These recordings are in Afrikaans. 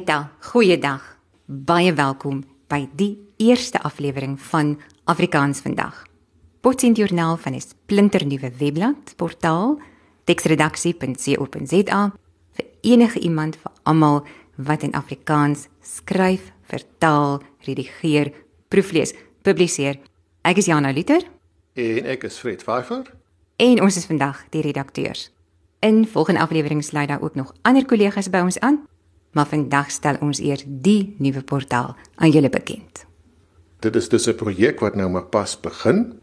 Haita, goeiedag. Baie welkom by die eerste aflewering van Afrikaans vandag. Potsent Journaal van 'n splinternuwe webblad, portaal teksredaksie.co.za vir enige iemand vir almal wat in Afrikaans skryf, vertaal, redigeer, proeflees, publiseer. Ek is Jana Liter en ek is Fred Pfeiffer en ons is vandag die redakteurs. In volgende aflewering sluit daar ook nog ander kollegas by ons aan, maar vandag stel ons eers die nuwe portaal aan julle bekend. Dit is dus 'n projek wat nou maar pas begin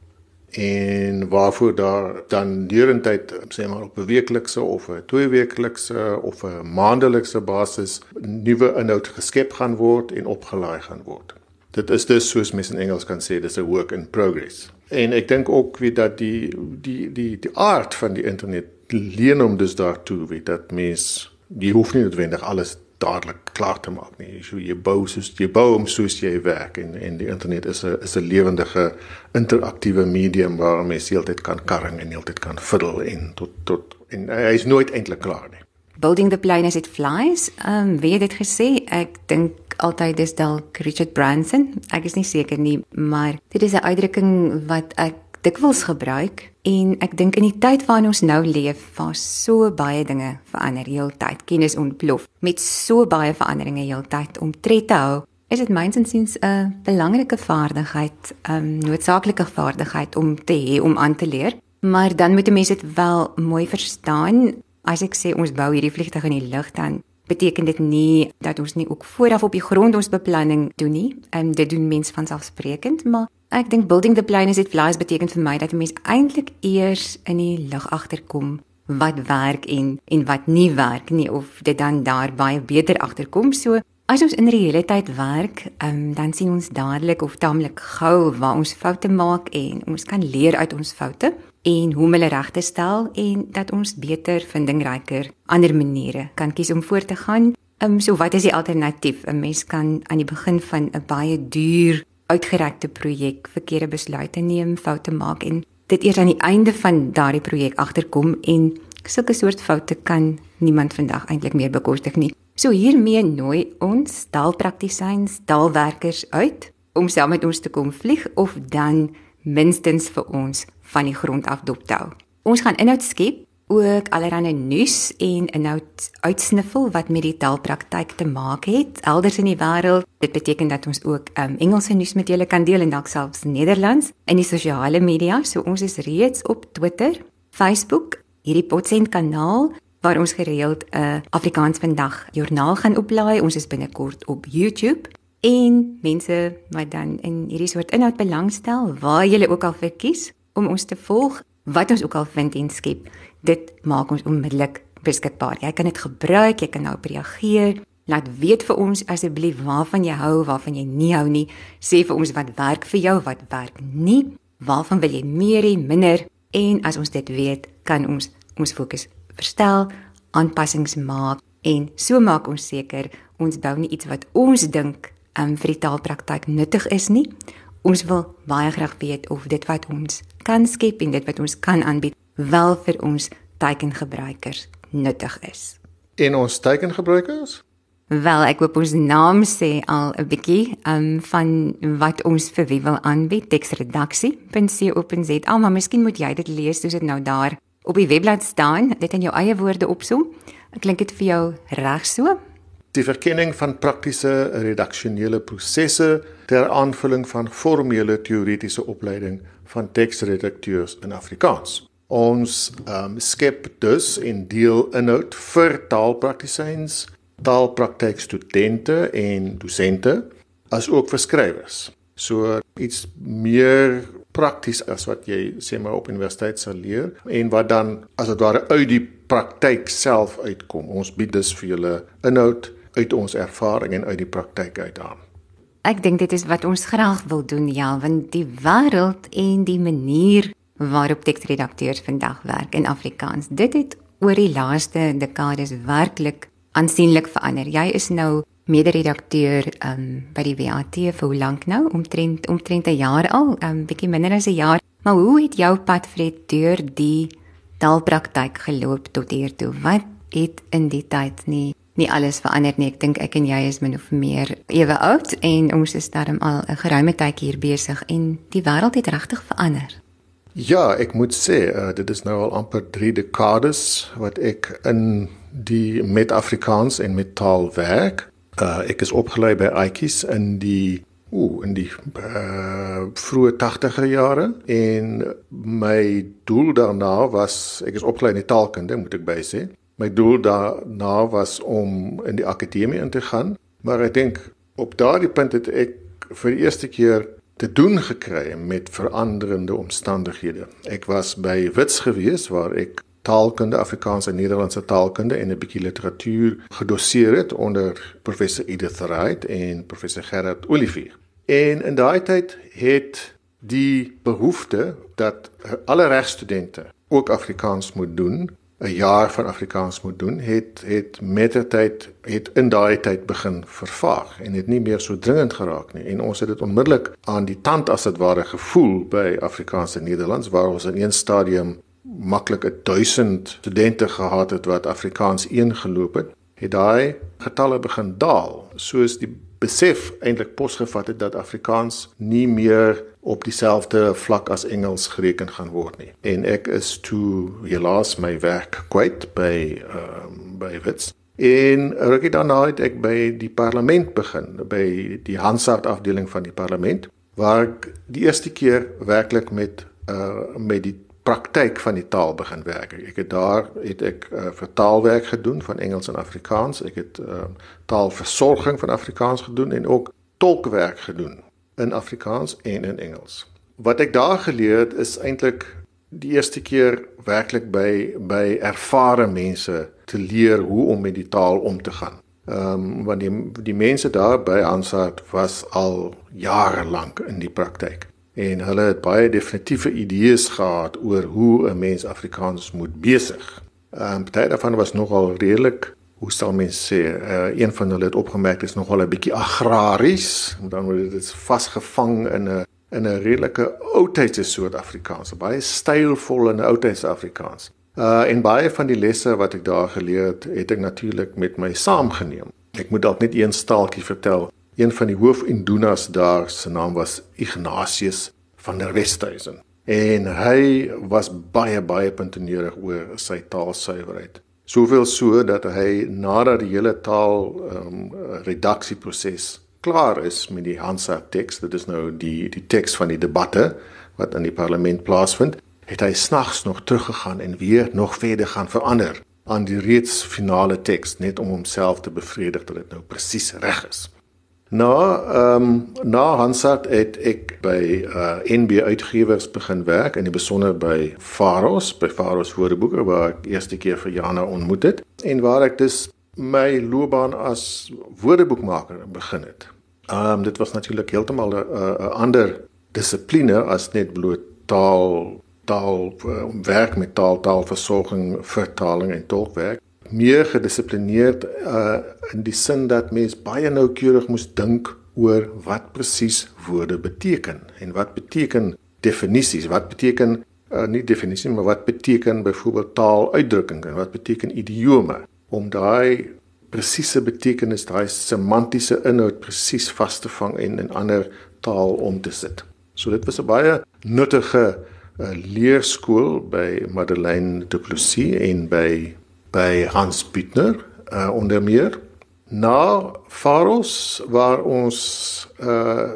en waarvoor daar dan deurentyd sê maar op 'n weeklikse of 'n tweeweeklikse of 'n maandelikse basis nuwe inhoud geskep gaan word en opgelaai gaan word. Dit is dus soos mense in Engels kan sê dis 'n work in progress. En ek dink ook wie dat die die die die aard van die internet leen om dus daartoe weet dat mens jy hoef nie noodwendig alles dadelik klaar te maak nie. So jy bou soos jy bou om soos jy werk en en die internet is 'n is 'n lewendige interaktiewe medium waar mens heeltyd kan karring en heeltyd kan fiddle en tot tot en hy is nooit eintlik klaar nie. Building the plane as it flies. Ehm um, wie het dit gesê? Ek dink altyd dis dalk Richard Branson. Ek is nie seker nie, maar dit is 'n uitdrukking wat ek dikwels gebruik en ek dink in die tyd waarin ons nou leef, waar so baie dinge verander heeltyd, kennis ontplof met so baie veranderinge heeltyd om tred te hou, is dit myns insiens 'n belangrike vaardigheid, 'n um, noodsaaklike vaardigheid om te hê om aan te leer. Maar dan moet 'n mens dit wel mooi verstaan. As ek sê ons bou hierdie vliegtuig in die lug dan beteken dit nie dat ons nie ook vooraf op die grond ons beplanning doen nie. En dit doen mense van selfsprekend, maar Ek dink building the plane as it flies beteken vir my dat 'n mens eintlik eers in die lug agterkom wat werk en en wat nie werk nie of dit dan daar baie beter agterkom. So as ons in realiteit werk, um, dan sien ons dadelik of taamlik gou waar ons foute maak en ons kan leer uit ons foute en hoe om hulle reg te stel en dat ons beter vindingryker ander maniere kan kies om voort te gaan. Ehm um, so wat is die alternatief? 'n Mens kan aan die begin van 'n baie duur uitgerekte projek verkeerde besluite neem, foute maak en dit eers aan die einde van daardie projek agterkom en sulke soort foute kan niemand vandag eintlik meer bekostig nie. So hiermee nooi ons taalpraktisyns, taalwerkers uit om saam met ons te kom vlieg of dan minstens vir ons van die grond af dop te hou. Ons gaan inhoud skep ook allerlei nuus en inhoud uitsniffel wat met die taalpraktyk te maak het elders in die wêreld. Dit beteken dat ons ook um, Engelse nuus met julle kan deel en dalk selfs Nederlands in die sosiale media. So ons is reeds op Twitter, Facebook, hierdie Potsent kanaal waar ons gereeld 'n uh, Afrikaans vandag joernaal gaan oplaai. Ons is binnekort op YouTube. En mense wat dan in hierdie soort inhoud belangstel, waar jy ook al verkies om ons te volg, wat ons ook al vind en skep, dit maak ons onmiddellik beskikbaar. Jy kan dit gebruik, jy kan nou reageer. Laat weet vir ons asseblief waarvan jy hou, waarvan jy nie hou nie. Sê vir ons wat werk vir jou, wat werk nie. Waarvan wil jy meer hê, minder? En as ons dit weet, kan ons ons fokus verstel, aanpassings maak en so maak ons seker ons bou nie iets wat ons dink um, vir die taalpraktyk nuttig is nie. Ons wil baie graag weet of dit wat ons kan skep en dit wat ons kan aanbied wel vir ons tekengebruikers nuttig is. En ons tekengebruikers? Wel, ek hoop ons naam sê al 'n bietjie um van wat ons vir wie wil aanbied, teksredaksie.co.za, maar miskien moet jy dit lees soos dit nou daar op die webblad staan, dit in jou eie woorde opsom. Klink dit vir jou reg so? Die verkenning van praktiese redaksionele prosesse ter aanvulling van formele teoretiese opleiding van teksredakteurs in Afrikaans. Ons um, skep dus en deel inhoud vir taalpraktisyns, taalpraktykstudente en dosente as ook vir skrywers. So iets meer prakties as wat jy sê maar op universiteit sal leer en wat dan as dit ware uit die praktyk self uitkom. Ons bied dus vir julle inhoud uit ons ervaring en uit die praktyk uit aan. Ek dink dit is wat ons graag wil doen, ja, want die wêreld en die manier waarop teksredakteurs vandag werk in Afrikaans. Dit het oor die laaste dekades werklik aansienlik verander. Jy is nou mede-redakteur um, by die WAT vir hoe lank nou? Omtrent omtrent 'n jaar al, 'n um, bietjie minder as 'n jaar. Maar hoe het jou pad Fred deur die taalpraktyk geloop tot hier toe? Wat het in die tyd nie nie alles verander nie. Ek dink ek en jy is min of meer ewe oud en ons is darm al 'n geruime tyd hier besig en die wêreld het regtig verander. Ja, ek moet sê, uh, dit is nou al amper 3 dekades wat ek in die met Afrikaans en met taal werk. Uh, ek is opgelei by Aitjies in die ooh in die uh, vroeë 80er jare en my doel daarna was ek is opgelei in die taalkunde moet ek by sê my doel daarna was om in die akademie in te gaan maar ek dink op daardie punt het ek vir die eerste keer te doen gekry met veranderende omstandighede ek was by Wits gewees waar ek taalkunde Afrikaans en Nederlandse taalkunde en 'n bietjie literatuur gedoseer het onder professor Edith Wright en professor Gerard Olivier. En in daai tyd het die behoefte dat alle regstudente ook Afrikaans moet doen, 'n jaar van Afrikaans moet doen, het het met die tyd het in daai tyd begin vervaag en het nie meer so dringend geraak nie. En ons het dit onmiddellik aan die tand as dit ware gevoel by Afrikaans en Nederlands waar ons in een stadium maklik 1000 studente gehad het wat Afrikaans 1 geloop het, het daai getalle begin daal, soos die besef eintlik posgevat het dat Afrikaans nie meer op dieselfde vlak as Engels gereken gaan word nie. En ek is toe helaas my werk kwyt by ehm um, by Wits. En rukkie daarna het ek by die parlement begin, by die Hansard afdeling van die parlement waar ek die eerste keer werklik met uh met die praktyk van die taal begin werk. Ek het daar het ek uh, vertaalwerk gedoen van Engels en Afrikaans. Ek het uh, taalversorging van Afrikaans gedoen en ook tolkwerk gedoen in Afrikaans en in Engels. Wat ek daar geleer het is eintlik die eerste keer werklik by by ervare mense te leer hoe om met die taal om te gaan. Ehm um, want die die mense daar by Hansard was al jare lank in die praktyk en hulle het baie definitiewe idees gehad oor hoe 'n mens Afrikaans moet besig. Ehm um, party daarvan was nogal redelik, hoe sal mens sê, uh, een van hulle het opgemerk is nogal 'n bietjie agraries, dan word dit vasgevang in 'n in 'n redelike oudtydse soort Afrikaans, baie stylvol en oudtydse Afrikaans. Uh en baie van die lesse wat ek daar geleer het, het ek natuurlik met my saamgeneem. Ek moet dalk net een staaltjie vertel een van die hoofindoenas daar se naam was Ignatius van der Westhuizen en hy was baie baie puntenierig oor sy taalsuiwerheid soveel so dat hy nadat die hele taal um, redaksieproses klaar is met die Hansa teks dit is nou die die teks van die debatte wat in die parlement plaasvind het hy snags nog teruggegaan en weer nog verder gaan verander aan die reeds finale teks net om homself te bevredig dat dit nou presies reg is Na ehm um, na Hansat het ek by uh, NB Uitgewers begin werk in die besonder by Faros, by Faros Woordeboeke waar ek eerste keer vir Jana ontmoet het en waar ek dus my loopbaan as woordeboekmaker begin het. Ehm um, dit was natuurlik heeltemal 'n ander dissipline as net bloot taal taal uh, werk met taal taalversorging, vertaling en tolkwerk meer gedissiplineerd uh in die sin dat mens baie noukeurig moes dink oor wat presies woorde beteken en wat beteken definisies wat beteken uh, nie definisie maar wat beteken byvoorbeeld taaluitdrukking en wat beteken idiome? Om daai presiese betekenis daai semantiese inhoud presies vas te vang en in ander taal om te sit. So dit was 'n baie nuttige uh, leerskool by Madeleine Du Plessis en by by Hans Büttner uh, onder meer na Faros waar ons uh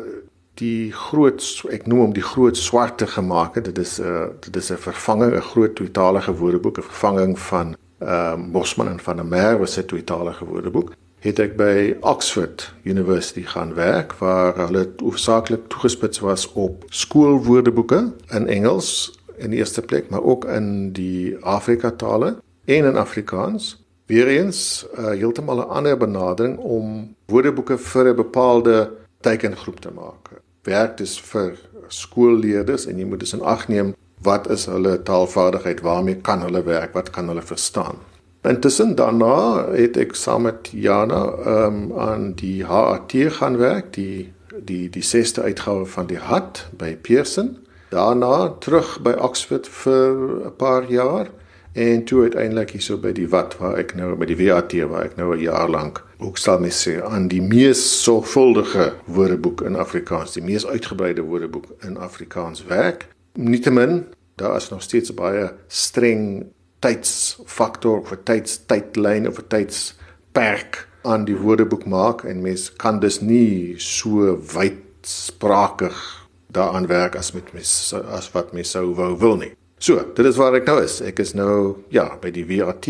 die groot ek noem hom die groot swarte gemaak het. Dit is 'n uh, dit is 'n vervanging 'n groot tweetalige woordeboek 'n vervanging van ehm uh, Bosman en van der Merwe was 'n tweetalige woordeboek. Het ek by Oxford University gaan werk waar hulle hoofsaaklik toegespits was op skoolwoordeboeke in Engels in die eerste plek maar ook in die Afrika tale en in Afrikaans. Weereens uh, heeltemal 'n ander benadering om woordeboeke vir 'n bepaalde teikengroep te maak. Werk dus vir skoolleerders en jy moet dus in ag neem wat is hulle taalvaardigheid, waarmee kan hulle werk, wat kan hulle verstaan. Intussen daarna het ek saam met Jana um, aan die HAT gaan werk, die die die sesde uitgawe van die HAT by Pearson. Daarna terug by Oxford vir 'n paar jaar En toe uiteindelik hierso by die wat waar ek nou by die WAT waar ek nou 'n jaar lank ook sal mes sê aan die mees sorgvuldige woordeboek in Afrikaans, die mees uitgebreide woordeboek in Afrikaans werk. Nietemin, daar is nog steeds baie streng tydsfaktor of 'n tydstydlyn of 'n tydsperk aan die woordeboek maak en mens kan dus nie so wydsprakig daaraan werk as met mens as wat mens sou wou wil nie. So, dit is waar ek nou is. Ek is nou ja, by die WAT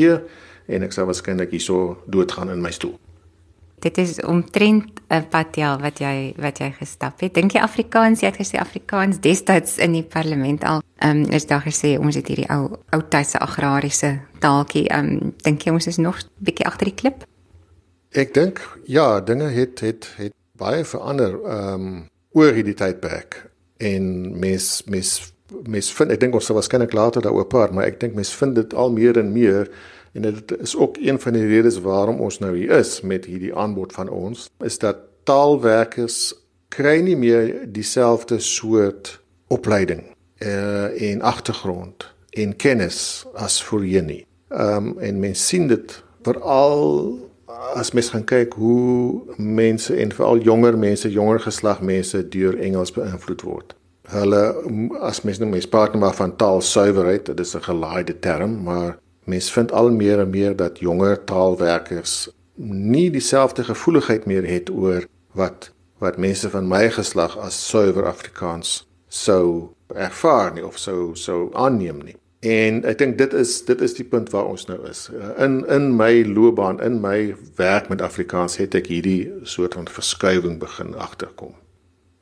en ek sal waarskynlik hierso doodgaan in my stoel. Dit is omtrent 'n pad ja wat jy wat jy gestap het. Dink jy Afrikaans, jy het gesê Afrikaans destyds in die parlement al. Ehm um, is daar gesê ons het hierdie ou ou tydse agrariese taaltjie. Ehm um, dink jy ons is nog bietjie agter die klip? Ek dink ja, dinge het het het baie verander ehm um, oor hierdie tydperk en mes mes mes vind ek dink ons sal waarskynlik later daaroor praat, maar ek dink mes vind dit al meer en meer en dit is ook een van die redes waarom ons nou hier is met hierdie aanbod van ons is dat taalwerkers kry nie meer dieselfde soort opleiding uh, en agtergrond en kennis as voorheen nie. Ehm um, en mense sien dit veral as mens gaan kyk hoe mense en veral jonger mense, jonger geslag mense deur Engels beïnvloed word hulle as mens nou mens praat nou maar van taalsuiwerheid, dit is 'n gelaaide term, maar mens vind al meer en meer dat jonger taalwerkers nie dieselfde gevoeligheid meer het oor wat wat mense van my geslag as suiwer Afrikaans sou ervaar nie of sou sou aanneem nie. En ek dink dit is dit is die punt waar ons nou is. In in my loopbaan, in my werk met Afrikaans het ek hierdie soort van verskuiwing begin agterkom.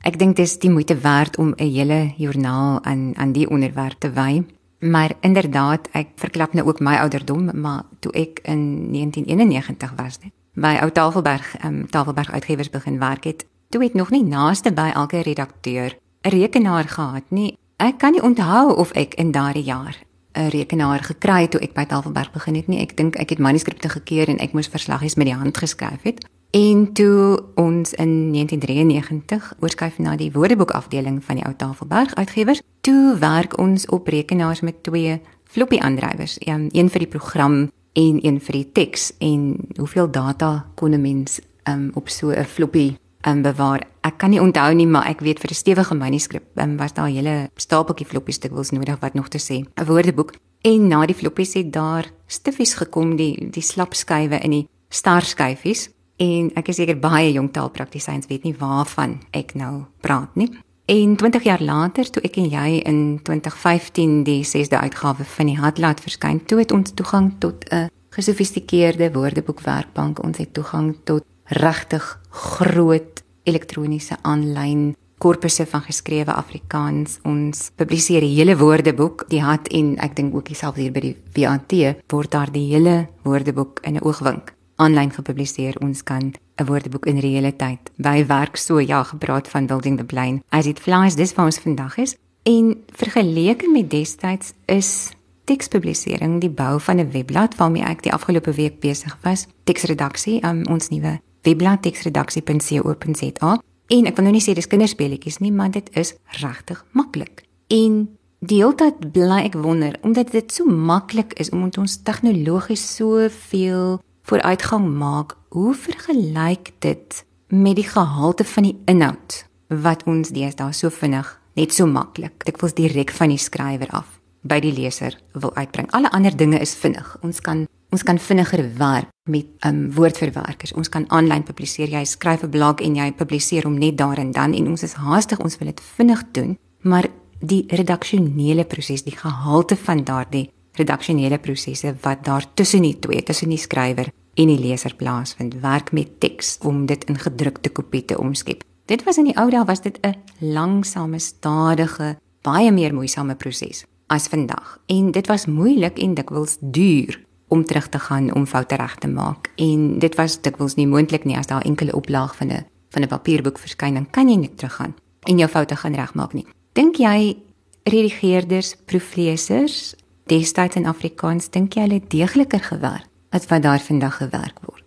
Ek dink dit is die moeite werd om 'n hele joernaal aan aan die onderwerp te wy. Maar inderdaad, ek verklap nou ook my ouderdom, maar toe ek in 1991 was net by Ou Tafelberg, ehm um, Tafelberg Uitgewers begin werk het, toe het nog nie naaste by elke redakteur 'n rekenaar gehad nie. Ek kan nie onthou of ek in daardie jaar 'n rekenaar gekry het toe ek by Tafelberg begin het nie. Ek dink ek het manuskripte gekeer en ek moes verslagies met die hand geskryf het. En toe ons in 1993 oorskuif na die woordeboekafdeling van die Ou Tafelberg Uitgewers, toe werk ons op rekenaars met twee floppy aandrywers, een, een vir die program en een vir die teks. En hoeveel data kon 'n mens um, op so 'n floppy um, bewaar? Ek kan nie onthou nie, maar ek weet vir 'n stewige manuskrip um, was daar 'n hele stapeltjie floppy stukkels nodig wat nog te sê. 'n Woordeboek. En na die floppies het daar stiffies gekom, die die slapskywe in die starskyfies en ek is seker baie jong taalpraktisyns weet nie waarvan ek nou praat nie. En 20 jaar later, toe ek en jy in 2015 die 6de uitgawe van die Hadlaat verskyn, toe het ons toegang tot 'n gesofistikeerde woordeboekwerkbank. Ons het toegang tot regtig groot elektroniese aanlyn korpusse van geskrewe Afrikaans. Ons publiseer die hele woordeboek, die Had en ek dink ook selfs hier by die VAT word daar die hele woordeboek in 'n oogwink aanlyn gepubliseer. Ons kan 'n woordeboek in reële tyd by werk so ja gepraat van building the plane. As it flies dis wat ons vandag is. En vergeleke met destyds is tekspublisering die bou van 'n webblad waarmee ek die afgelope week besig was. Teksredaksie um, ons nuwe webblad teksredaksie.co.za. En ek wil nou nie sê dis kinderspeletjies nie, maar dit is regtig maklik. En die hele tyd bly ek wonder omdat dit so maklik is om ons tegnologies soveel vooruitgang maak, hoe vergelyk dit met die gehalte van die inhoud wat ons deesdae so vinnig net so maklik wil direk van die skrywer af by die leser wil uitbring. Alle ander dinge is vinnig. Ons kan ons kan vinniger werk met um woordverwerkers. Ons kan aanlyn publiseer. Jy skryf 'n blog en jy publiseer hom net daar en dan en ons is haastig. Ons wil dit vinnig doen, maar die redaksionele proses, die gehalte van daardie redaksionele prosesse wat daar tussen die twee, tussen die skrywer en die leser plaasvind, werk met teks om dit in gedrukte kopie te omskep. Dit was in die ou dae was dit 'n langsame, stadige, baie meer moeisame proses as vandag. En dit was moeilik en dikwels duur om terug te gaan om foute reg te maak. En dit was dikwels nie moontlik nie as daar enkele oplaag van 'n van 'n papierboek verskyn, dan kan jy net teruggaan en jou foute gaan regmaak nie. Dink jy redigeerders, proeflesers destyds in Afrikaans dink jy hulle deegliker gewerk as wat daar vandag gewerk word?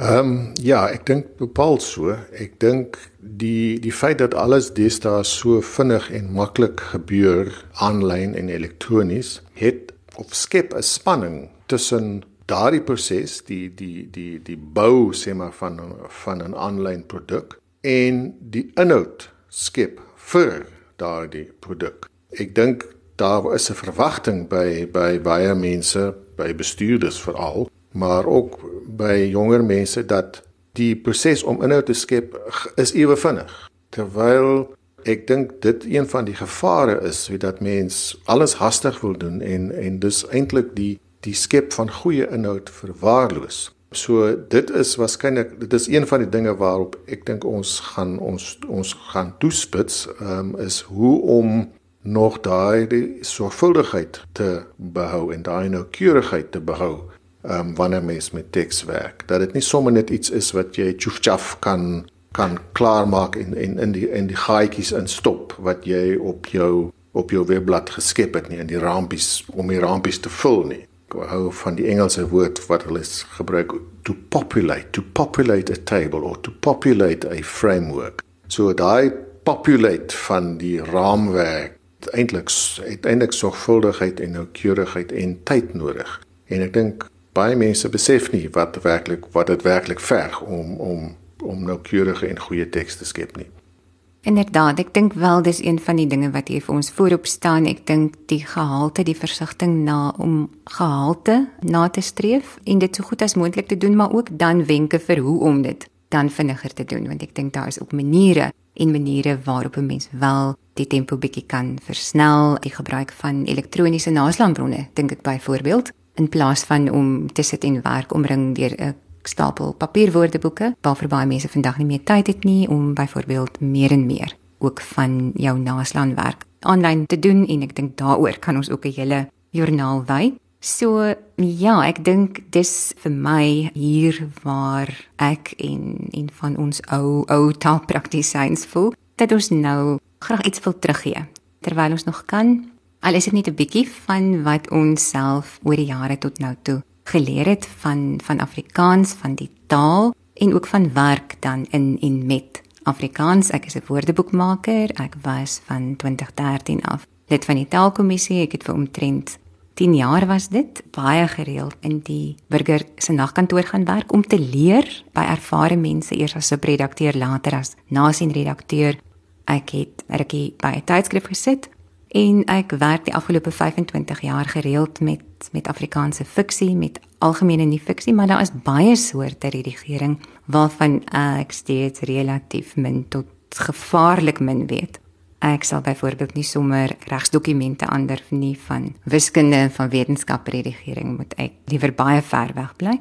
Ehm um, ja, ek dink bepaal so. Ek dink die die feit dat alles deesdae so vinnig en maklik gebeur aanlyn en elektronies het of skep 'n spanning tussen daardie proses, die die die die bou sê maar van van 'n aanlyn produk en die inhoud skep vir daardie produk. Ek dink daar is 'n verwagting by by baie mense, by bestuurders veral, maar ook by jonger mense dat die proses om inhoud te skep is ewe vinnig. Terwyl ek dink dit een van die gevare is, wie dat mens alles hastig wil doen en en dus eintlik die die skep van goeie inhoud verwaarloos. So dit is waarskynlik dit is een van die dinge waarop ek dink ons gaan ons ons gaan toespits, um, is hoe om nog daai sorgvuldigheid te behou en daai noukeurigheid te behou um, wanneer mens met teks werk. Dat dit nie sommer net iets is wat jy tjoefchaf kan kan klaarmaak en en in die in die gaatjies instop wat jy op jou op jou webblad geskep het nie in die rampies om die rampies te vul nie. Ek hou van die Engelse woord wat hulle gebruik to populate to populate a table or to populate a framework. So daai populate van die raamwerk eintlik uiteindelik sorgvuldigheid en noukeurigheid en tyd nodig en ek dink baie mense besef nie wat werklik wat dit werklik verg om om om noukeurige en goeie teks te skep nie. Inderdaad, ek dink wel dis een van die dinge wat hier vir ons voorop staan. Ek dink die gehalte, die versigtiging na om gehalte na te streef en dit so goed as moontlik te doen, maar ook dan wenke vir hoe om dit dan vinniger te doen, want ek dink daar is ook maniere en maniere waarop 'n mens wel die tempo bietjie kan versnel, die gebruik van elektroniese naslaanbronne, dink ek byvoorbeeld in plaas van om te sit en werk omring deur 'n stapel papierwoordeboeke waarvoor baie mense vandag nie meer tyd het nie om byvoorbeeld meer en meer ook van jou naslaanwerk aanlyn te doen en ek dink daaroor kan ons ook 'n hele joernaal wy. So ja, ek dink dis vir my hier waar ek en en van ons ou ou taalpraktisyns voel dat ons nou graag iets wil teruggee terwyl ons nog kan Al is dit net 'n bietjie van wat ons self oor die jare tot nou toe geleer het van van Afrikaans, van die taal en ook van werk dan in en met Afrikaans. Ek is 'n woordeboekmaker. Ek was van 2013 af lid van die taalkommissie. Ek het vir omtrent 10 jaar was dit baie gereeld in die burger se nagkantoor gaan werk om te leer by ervare mense eers as subredakteur later as nasienredakteur. Ek het rukkie by 'n tydskrif gesit en ek werk die afgelope 25 jaar gereeld met met Afrikaanse fiksie, met algemene nie fiksie, maar daar is baie soorte redigering waarvan ek steeds relatief min tot gevaarlik min weet. Ek sal byvoorbeeld nie sommer regsdokumente aandurf nie van wiskunde en van wetenskapredigering moet ek liewer baie ver weg bly.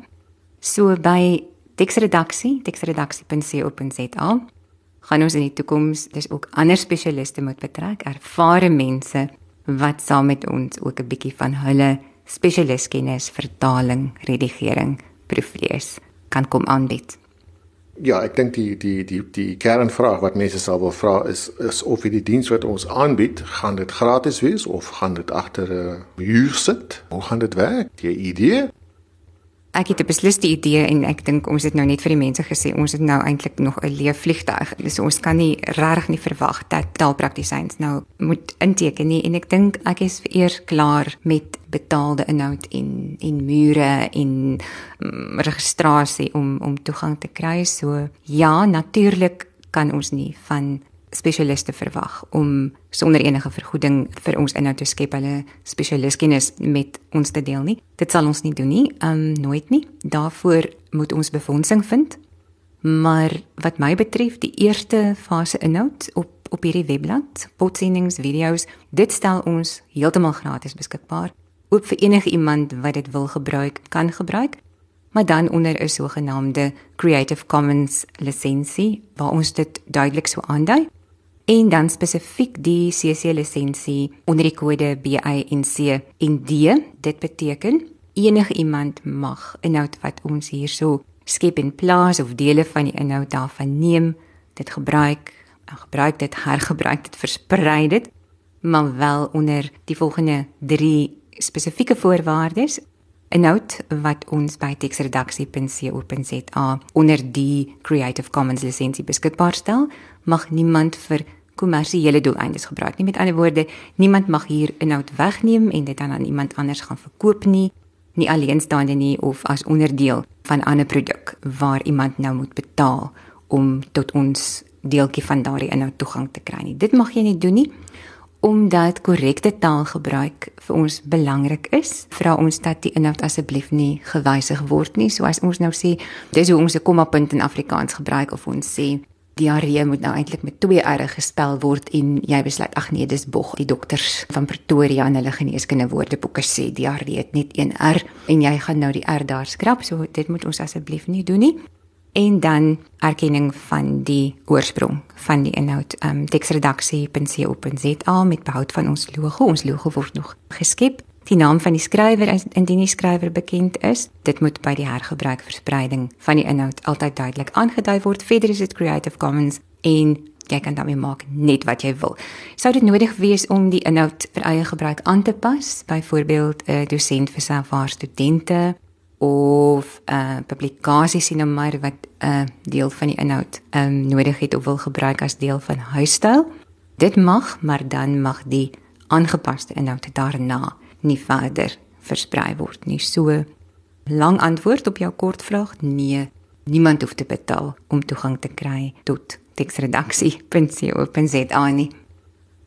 So by teksredaksie, teksredaksie.co.za gaan ons in die toekoms dis ook ander spesialiste moet betrek, ervare mense wat saam met ons ook 'n bietjie van hulle spesialiskennis vertaling, redigering, proeflees kan kom aanbied. Ja, ek dink die die die die kernvraag wat mense sal wil vra is is of die diens wat ons aanbied, gaan dit gratis wees of gaan dit agter 'n muur sit? Hoe gaan dit werk? Die idee Ek het 'n besliste idee en ek dink ons het nou net vir die mense gesê ons het nou eintlik nog 'n leefvliegtuig. Dus ons kan nie regtig nie verwag dat taalpraktisyns nou moet inteken nie en ek dink ek is eers klaar met betaalde inhoud en en mure en um, registrasie om om toegang te kry. So ja, natuurlik kan ons nie van spesialiste verwag om sonder enige vergoeding vir ons inhoud te skep hulle spesialiskennis met ons te deel nie. Dit sal ons nie doen nie, um nooit nie. Daarvoor moet ons befondsing vind. Maar wat my betref, die eerste fase inhoud op op hierdie webblad, potsendings, video's, dit stel ons heeltemal gratis beskikbaar. Oop vir enige iemand wat dit wil gebruik, kan gebruik maar dan onder 'n sogenaamde Creative Commons lisensie waar ons dit duidelik so aandui en dan spesifiek die CC lisensie onder die kode BINC en D. Dit beteken enige iemand mag inhoud wat ons hierso skep en plaas of dele van die inhoud daarvan neem, dit gebruik, gebruik dit, hergebruik dit, versprei dit, maar wel onder die volgende 3 spesifieke voorwaardes. Inhoud wat ons by texredaksie.co.za onder die Creative Commons lisensie beskikbaar stel, mag niemand vir kommersiële doeleindes gebruik nie. Met ander woorde, niemand mag hier inhoud wegneem en dit aan iemand anders gaan verkoop nie, nie alleenstaande nie of as onderdeel van 'n ander produk waar iemand nou moet betaal om tot ons deeltjie van daardie inhoud toegang te kry nie. Dit mag jy nie doen nie omdat korrekte taalgebruik vir ons belangrik is. Vra ons dat die inhoud asseblief nie gewysig word nie. So as ons nou sê dis hoe ons 'n kommapunt in Afrikaans gebruik of ons sê diarree moet nou eintlik met twee r gespel word en jy besluit ag nee dis bog die dokters van Pretoria in hulle geneeskunde woordeboeke sê diarree het net een r en jy gaan nou die r daar skrap so dit moet ons asseblief nie doen nie en dan erkenning van die oorsprong van die inhoud. Ehm um, teksredaksie.co.za met behoud van ons logo. Ons logo word nog geskep. Die naam van die skrywer indien die skrywer bekend is. Dit moet by die hergebruik verspreiding van die inhoud altyd duidelik aangedui word. Verder is dit Creative Commons en jy kan daarmee maak net wat jy wil. Sou dit nodig wees om die inhoud vir eie gebruik aan te pas, byvoorbeeld 'n dosent vir haar studente of uh, publikasie sien nou maar wat 'n uh, deel van die inhoud um, nodig het of wil gebruik as deel van huistyl. Dit mag, maar dan mag die aangepaste inhoud daarna nie verder versprei word nie. So lang antwoord op jou kort vraag: nee, niemand hoef te betaal om toegang te kry tot teksredaksie.co.za nie.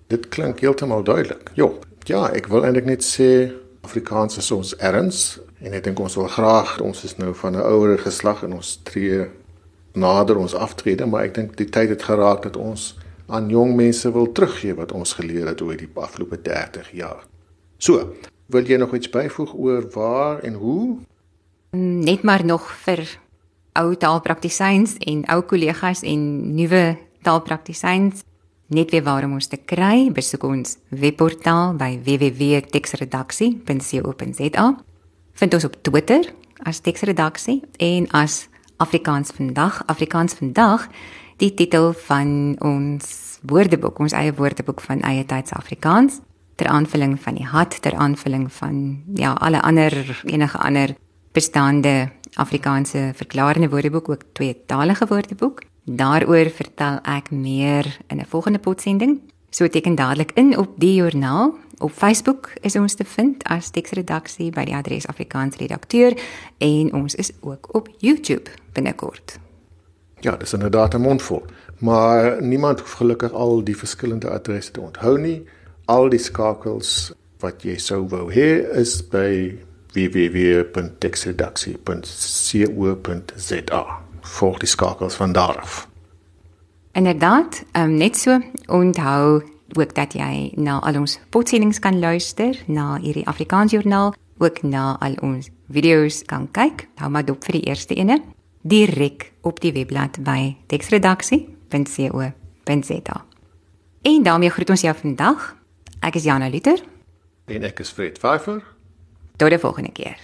Dit klink heeltemal duidelik. Jo, ja, ek wil eintlik net sê Afrikaans is ons erns En ek dink ons wil graag ons is nou van 'n ouer geslag en ons tree nader ons aftrede, maar ek dink die tyd het geraak dat ons aan jong mense wil teruggee wat ons geleer het oor die afgelope 30 jaar. So, wil jy nog iets byvoeg oor waar en hoe? Net maar nog vir ou taalpraktisyns en ou kollegas en nuwe taalpraktisyns net weer waar om ons te kry, besoek ons webportaal by www.texredaksie.co.za vind ons op Twitter as teksredaksie en as Afrikaans vandag. Afrikaans vandag die titel van ons woordeboek, ons eie woordeboek van eie tyds Afrikaans ter aanvulling van die hat ter aanvulling van ja alle ander enige ander bestaande Afrikaanse verklarende woordeboek ook tweetalige woordeboek. Daaroor vertel ek meer in 'n volgende potsending. So teken dadelik in op die joernaal. Op Facebook is ons te vind as teksredaksie by die adres Afrikaans redakteur en ons is ook op YouTube binnekort. Ja, dis inderdaad 'n mondvol, maar niemand hoef gelukkig al die verskillende adresse te onthou nie. Al die skakels wat jy sou wou hê is by www.teksredaksie.co.za. Volg die skakels van daar af. Inderdaad, um, net so onthou ook dat jy na al ons potsendings kan luister, na hierdie Afrikaans joernaal, ook na al ons video's kan kyk. Hou maar dop vir die eerste ene direk op die webblad by textredaksie.co.za. En daarmee groet ons jou vandag. Ek is Jana Luther en ek is Fred Pfeiffer. Tot die volgende keer.